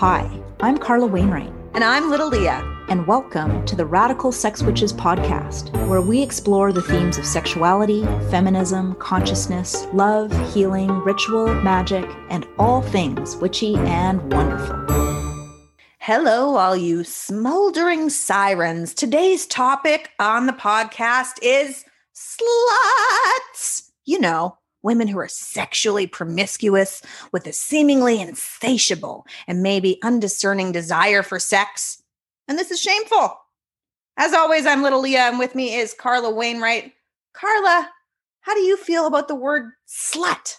Hi, I'm Carla Wainwright. And I'm Little Leah. And welcome to the Radical Sex Witches podcast, where we explore the themes of sexuality, feminism, consciousness, love, healing, ritual, magic, and all things witchy and wonderful. Hello, all you smoldering sirens. Today's topic on the podcast is sluts. You know, women who are sexually promiscuous with a seemingly insatiable and maybe undiscerning desire for sex. And this is shameful. As always, I'm Little Leah, and with me is Carla Wainwright. Carla, how do you feel about the word slut?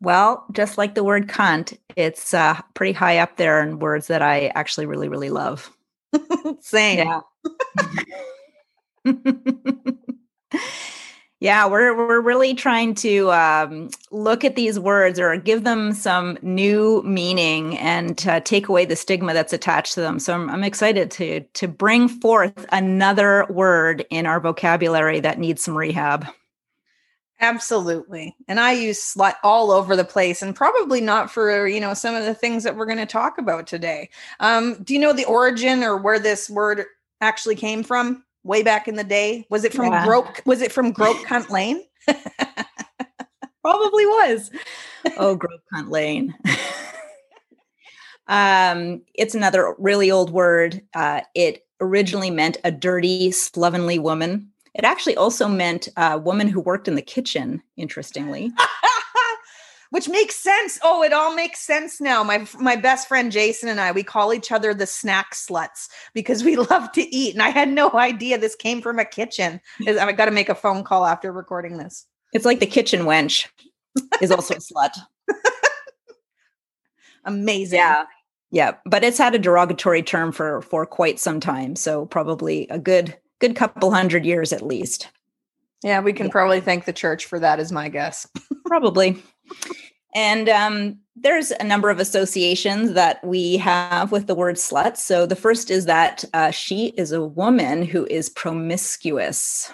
Well, just like the word cunt, it's uh, pretty high up there in words that I actually really, really love. Same. Yeah. Yeah, we're we're really trying to um, look at these words or give them some new meaning and uh, take away the stigma that's attached to them. So I'm, I'm excited to to bring forth another word in our vocabulary that needs some rehab. Absolutely. And I use slut all over the place and probably not for, you know, some of the things that we're going to talk about today. Um, do you know the origin or where this word actually came from? Way back in the day? Was it from yeah. Grope? Was it from Grope Cunt Lane? Probably was. Oh, Grope Cunt Lane. um, it's another really old word. Uh, it originally meant a dirty, slovenly woman. It actually also meant a woman who worked in the kitchen, interestingly which makes sense. Oh, it all makes sense now. My my best friend Jason and I, we call each other the snack sluts because we love to eat. And I had no idea this came from a kitchen. I got to make a phone call after recording this. It's like the kitchen wench is also a slut. Amazing. Yeah. Yeah, but it's had a derogatory term for for quite some time, so probably a good good couple hundred years at least. Yeah, we can yeah. probably thank the church for that is my guess. probably. And um, there's a number of associations that we have with the word slut. So the first is that uh, she is a woman who is promiscuous,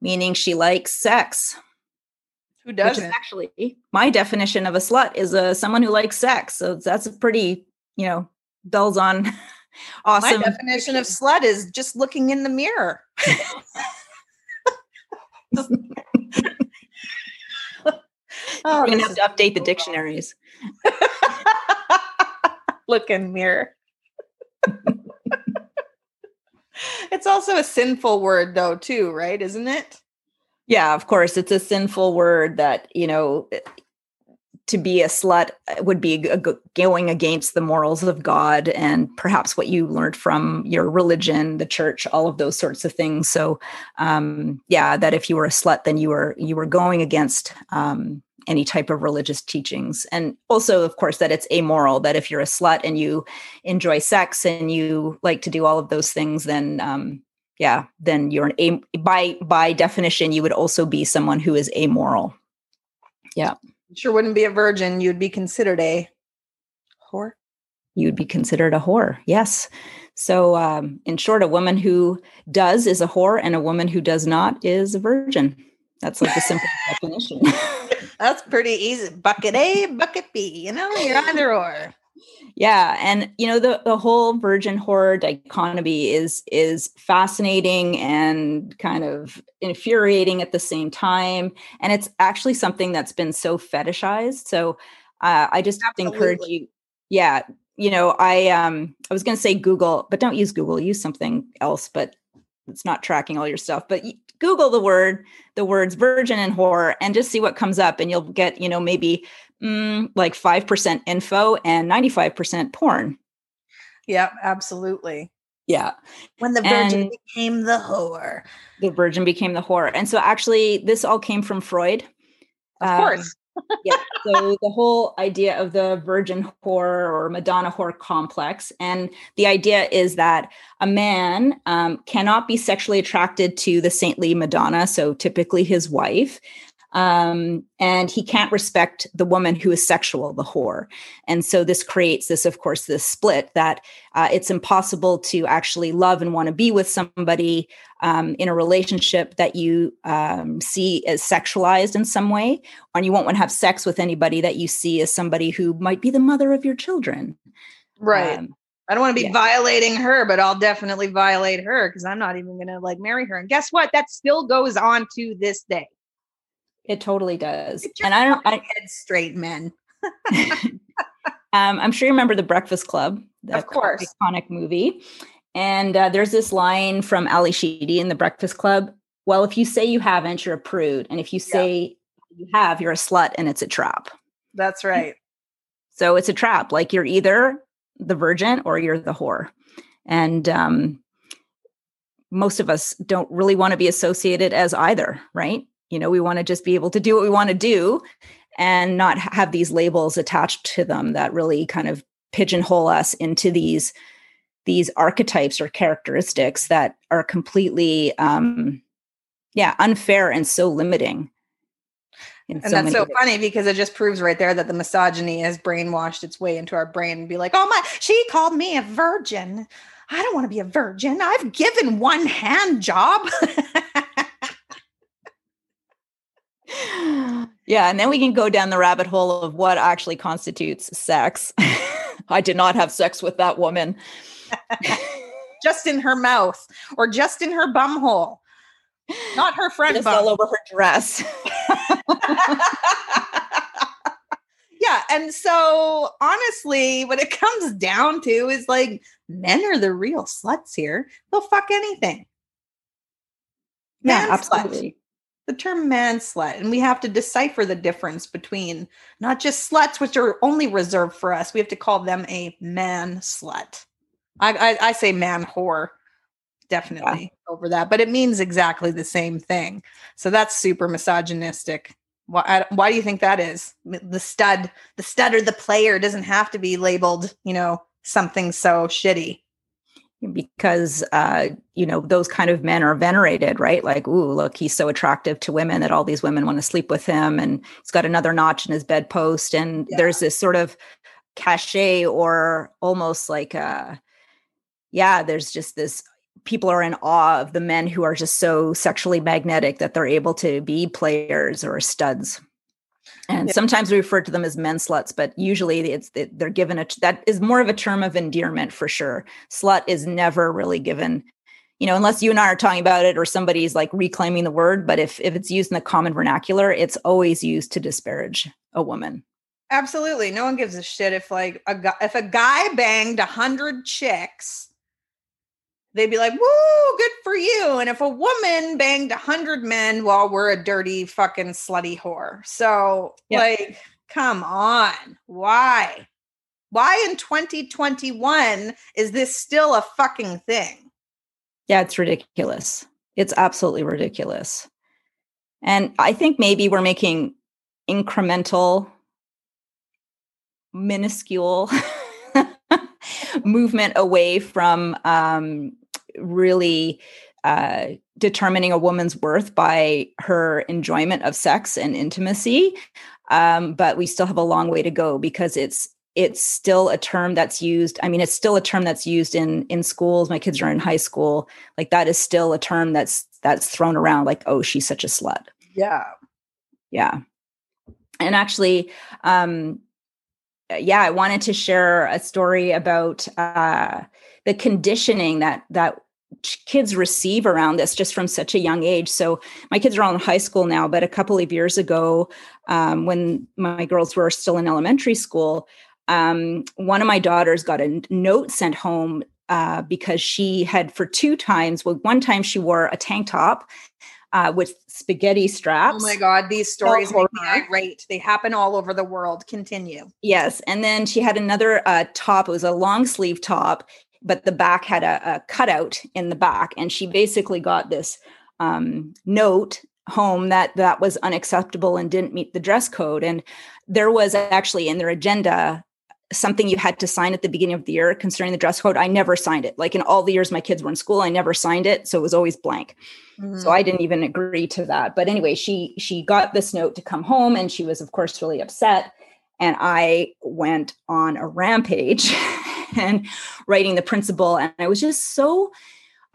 meaning she likes sex. Who doesn't? actually, my definition of a slut is a someone who likes sex. So that's a pretty, you know, bells on awesome. My definition of slut is just looking in the mirror. Oh, We're gonna have to update the dictionaries. Look in mirror. it's also a sinful word though, too, right? Isn't it? Yeah, of course. It's a sinful word that, you know, to be a slut uh, would be going against the morals of God and perhaps what you learned from your religion, the church, all of those sorts of things. So, um, yeah, that if you were a slut, then you were you were going against um, any type of religious teachings. And also, of course, that it's amoral, that if you're a slut and you enjoy sex and you like to do all of those things, then um, yeah, then you're an a by by definition, you would also be someone who is amoral. Yeah. Sure wouldn't be a virgin, you'd be considered a whore. You'd be considered a whore, yes. So, um, in short, a woman who does is a whore, and a woman who does not is a virgin. That's like the simple definition. That's pretty easy. Bucket A, bucket B. You know, you're either or. Yeah, and you know the the whole virgin whore dichotomy is is fascinating and kind of infuriating at the same time, and it's actually something that's been so fetishized. So uh, I just Absolutely. encourage you. Yeah, you know, I um I was going to say Google, but don't use Google. Use something else. But it's not tracking all your stuff. But Google the word, the words virgin and whore, and just see what comes up. And you'll get, you know, maybe mm, like 5% info and 95% porn. Yeah, absolutely. Yeah. When the virgin and became the whore. The virgin became the whore. And so actually, this all came from Freud. Of um, course yeah. So the whole idea of the virgin whore or Madonna whore complex. And the idea is that a man um, cannot be sexually attracted to the saintly Madonna, so typically his wife. Um, and he can't respect the woman who is sexual, the whore. And so this creates this, of course, this split that uh, it's impossible to actually love and want to be with somebody um, in a relationship that you um, see as sexualized in some way, and you won't want to have sex with anybody that you see as somebody who might be the mother of your children. Right. Um, I don't want to be yeah. violating her, but I'll definitely violate her because I'm not even going to like marry her. And guess what? That still goes on to this day. It totally does. And I don't I, head straight men. um, I'm sure you remember the Breakfast Club, of course, iconic movie. And uh, there's this line from Ally Sheedy in the Breakfast Club. Well, if you say you haven't, you're a prude, and if you say yeah. you have, you're a slut, and it's a trap. That's right. So it's a trap. Like you're either the virgin or you're the whore. And um, most of us don't really want to be associated as either, right? You know, we want to just be able to do what we want to do and not have these labels attached to them that really kind of pigeonhole us into these these archetypes or characteristics that are completely um yeah unfair and so limiting and so that's so ways. funny because it just proves right there that the misogyny has brainwashed its way into our brain and be like, oh my, she called me a virgin. I don't want to be a virgin. I've given one hand job. yeah. And then we can go down the rabbit hole of what actually constitutes sex. I did not have sex with that woman. just in her mouth or just in her bum hole. Not her friend just all over her dress. yeah. And so honestly, what it comes down to is like men are the real sluts here. They'll fuck anything. Man yeah, absolutely. Slut. The term man slut. And we have to decipher the difference between not just sluts, which are only reserved for us. We have to call them a man slut. I, I, I say man whore definitely yeah. over that, but it means exactly the same thing. So that's super misogynistic. Why, why do you think that is? The stud, the stud or the player doesn't have to be labeled, you know, something so shitty. Because, uh, you know, those kind of men are venerated, right? Like, ooh, look, he's so attractive to women that all these women want to sleep with him. And he's got another notch in his bedpost. And yeah. there's this sort of cachet or almost like a, yeah, there's just this people are in awe of the men who are just so sexually magnetic that they're able to be players or studs. And yeah. sometimes we refer to them as men sluts, but usually it's they're given a that is more of a term of endearment for sure. Slut is never really given, you know, unless you and I are talking about it or somebody's like reclaiming the word. But if if it's used in the common vernacular, it's always used to disparage a woman. Absolutely, no one gives a shit if like a guy, if a guy banged a hundred chicks they'd be like, woo, good for you. And if a woman banged a hundred men, well, we're a dirty fucking slutty whore. So, yep. like, come on. Why? Why in 2021 is this still a fucking thing? Yeah, it's ridiculous. It's absolutely ridiculous. And I think maybe we're making incremental, minuscule movement away from um, really uh, determining a woman's worth by her enjoyment of sex and intimacy. Um, but we still have a long way to go because it's it's still a term that's used. I mean, it's still a term that's used in in schools. My kids are in high school. Like that is still a term that's that's thrown around. Like, oh, she's such a slut. Yeah, yeah. And actually, um, yeah, I wanted to share a story about uh, the conditioning that that kids receive around this just from such a young age. So my kids are all in high school now, but a couple of years ago, um, when my girls were still in elementary school, um, one of my daughters got a note sent home uh, because she had for two times. Well, one time she wore a tank top uh, with spaghetti straps. Oh my God, these stories make me irate. They happen all over the world. Continue. Yes. And then she had another uh, top. It was a long sleeve top but the back had a, a cutout in the back, and she basically got this um, note home that that was unacceptable and didn't meet the dress code. And there was actually in their agenda something you had to sign at the beginning of the year concerning the dress code. I never signed it. Like in all the years my kids were in school, I never signed it, so it was always blank. Mm-hmm. So I didn't even agree to that. But anyway, she she got this note to come home and she was of course really upset and I went on a rampage and writing the principal and I was just so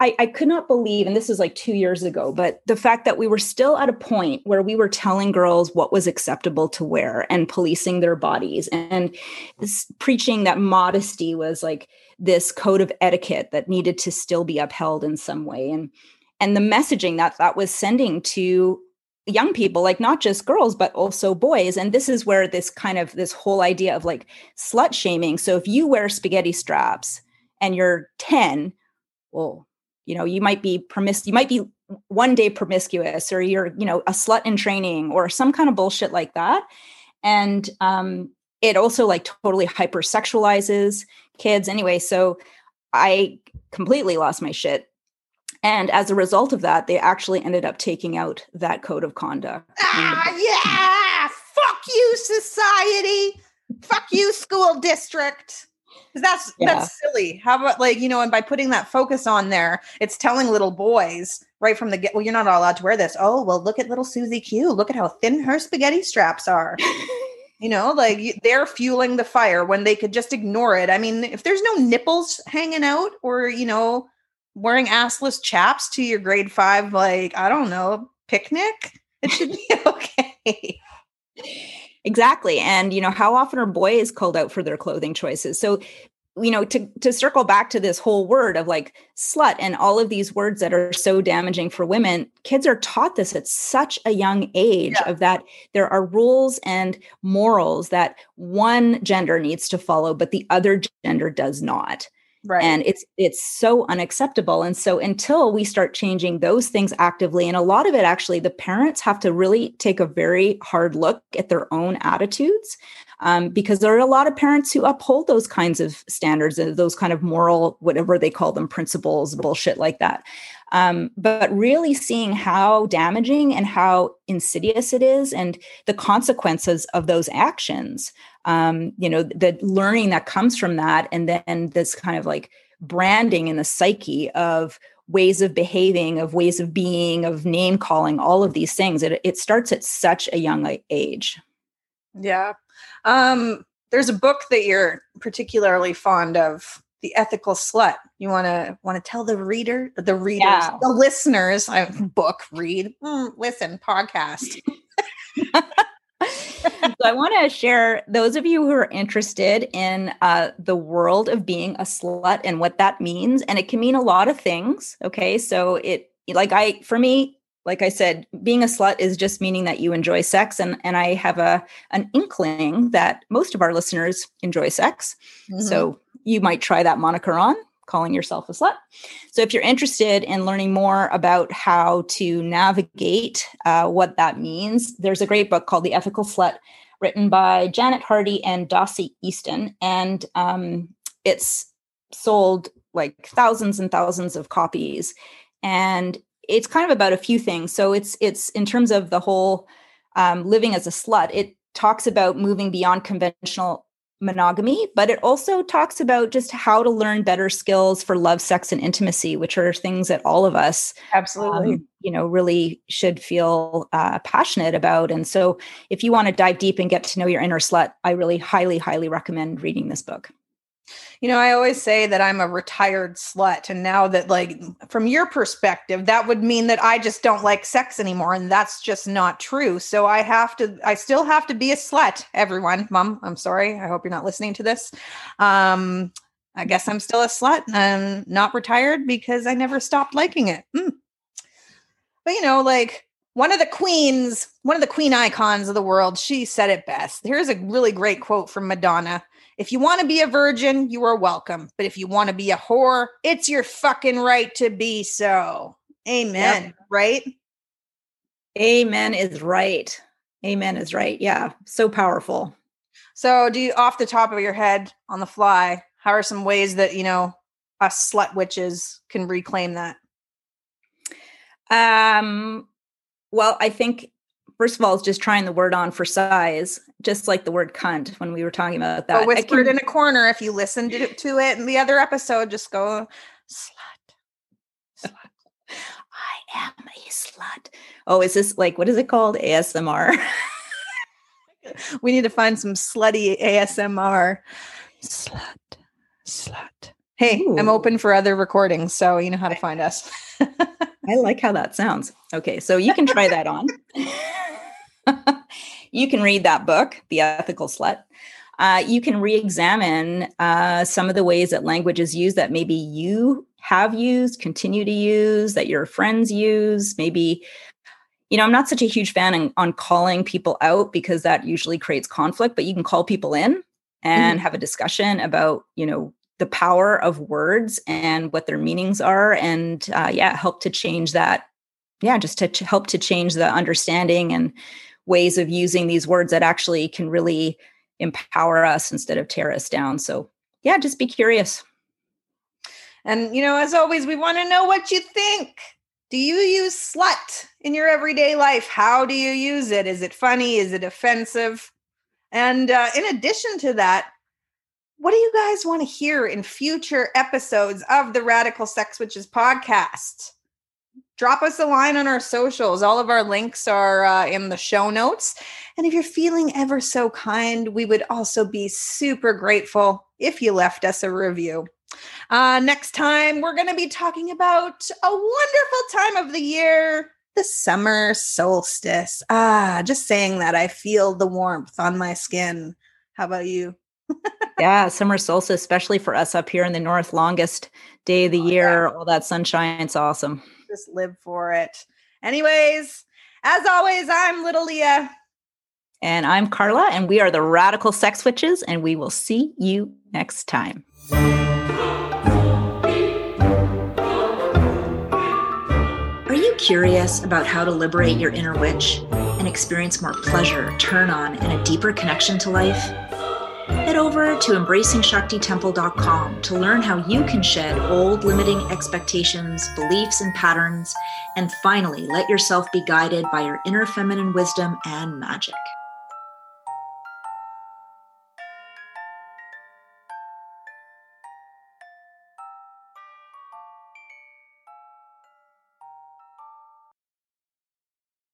I, I could not believe, and this is like two years ago, but the fact that we were still at a point where we were telling girls what was acceptable to wear and policing their bodies and this, preaching that modesty was like this code of etiquette that needed to still be upheld in some way. And and the messaging that that was sending to young people like not just girls but also boys and this is where this kind of this whole idea of like slut shaming so if you wear spaghetti straps and you're 10 well you know you might be promis you might be one day promiscuous or you're you know a slut in training or some kind of bullshit like that. And um it also like totally hypersexualizes kids. Anyway so i completely lost my shit. And as a result of that they actually ended up taking out that code of conduct ah yeah! Fuck you society! Fuck you school district that's yeah. that's silly. How about like you know, and by putting that focus on there, it's telling little boys right from the get. Well, you're not allowed to wear this. Oh, well, look at little Susie Q. Look at how thin her spaghetti straps are. you know, like they're fueling the fire when they could just ignore it. I mean, if there's no nipples hanging out, or you know, wearing assless chaps to your grade five, like I don't know, picnic, it should be okay. Exactly. And, you know, how often are boys called out for their clothing choices? So, you know, to, to circle back to this whole word of like slut and all of these words that are so damaging for women, kids are taught this at such a young age yeah. of that there are rules and morals that one gender needs to follow, but the other gender does not. Right. And it's it's so unacceptable. And so until we start changing those things actively, and a lot of it actually, the parents have to really take a very hard look at their own attitudes. Um, because there are a lot of parents who uphold those kinds of standards and those kind of moral, whatever they call them, principles, bullshit like that. Um, but really seeing how damaging and how insidious it is and the consequences of those actions um, you know the learning that comes from that and then this kind of like branding in the psyche of ways of behaving of ways of being of name calling all of these things it, it starts at such a young age. Yeah. Um, there's a book that you're particularly fond of the ethical slut. You want to want to tell the reader the readers yeah. the listeners i book read mm, listen podcast so I want to share those of you who are interested in uh, the world of being a slut and what that means, and it can mean a lot of things. Okay, so it like I for me, like I said, being a slut is just meaning that you enjoy sex, and and I have a an inkling that most of our listeners enjoy sex. Mm-hmm. So you might try that moniker on calling yourself a slut. So, if you're interested in learning more about how to navigate uh, what that means, there's a great book called The Ethical Slut, written by Janet Hardy and Dossie Easton. And um, it's sold like thousands and thousands of copies. And it's kind of about a few things. So, it's it's in terms of the whole um, living as a slut, it talks about moving beyond conventional monogamy, but it also talks about just how to learn better skills for love, sex, and intimacy, which are things that all of us absolutely, um, you know, really should feel uh, passionate about. And so, if you want to dive deep and get to know your inner slut, I really highly, highly recommend reading this book. You know, I always say that I'm a retired slut. And now that, like, from your perspective, that would mean that I just don't like sex anymore. And that's just not true. So I have to, I still have to be a slut, everyone. Mom, I'm sorry. I hope you're not listening to this. Um, I guess I'm still a slut. And I'm not retired because I never stopped liking it. Mm. But, you know, like, one of the queens, one of the queen icons of the world, she said it best. Here's a really great quote from Madonna. If you want to be a virgin, you are welcome. But if you want to be a whore, it's your fucking right to be so. Amen. Yep. Right? Amen is right. Amen is right. Yeah. So powerful. So, do you, off the top of your head on the fly, how are some ways that, you know, us slut witches can reclaim that? Um, well, I think first of all, it's just trying the word on for size, just like the word cunt when we were talking about that. But whispered can, in a corner. If you listened to, to it in the other episode, just go slut. Slut. I am a slut. Oh, is this like what is it called? ASMR. we need to find some slutty ASMR. Slut. Slut. Hey, Ooh. I'm open for other recordings, so you know how to find us. I like how that sounds. Okay, so you can try that on. you can read that book, The Ethical Slut. Uh, you can re examine uh, some of the ways that language is used that maybe you have used, continue to use, that your friends use. Maybe, you know, I'm not such a huge fan on, on calling people out because that usually creates conflict, but you can call people in and mm-hmm. have a discussion about, you know, the power of words and what their meanings are and uh, yeah help to change that. Yeah just to ch- help to change the understanding and ways of using these words that actually can really empower us instead of tear us down. So yeah just be curious. And you know as always we want to know what you think. Do you use slut in your everyday life? How do you use it? Is it funny? Is it offensive? And uh, in addition to that what do you guys want to hear in future episodes of the Radical Sex Witches podcast? Drop us a line on our socials. All of our links are uh, in the show notes. And if you're feeling ever so kind, we would also be super grateful if you left us a review. Uh, next time, we're going to be talking about a wonderful time of the year the summer solstice. Ah, just saying that, I feel the warmth on my skin. How about you? yeah, summer solstice, especially for us up here in the north, longest day of the oh, year, yeah. all that sunshine. It's awesome. Just live for it. Anyways, as always, I'm little Leah. And I'm Carla, and we are the Radical Sex Witches, and we will see you next time. Are you curious about how to liberate your inner witch and experience more pleasure, turn on, and a deeper connection to life? Head over to embracingshaktitemple.com to learn how you can shed old limiting expectations, beliefs, and patterns, and finally let yourself be guided by your inner feminine wisdom and magic.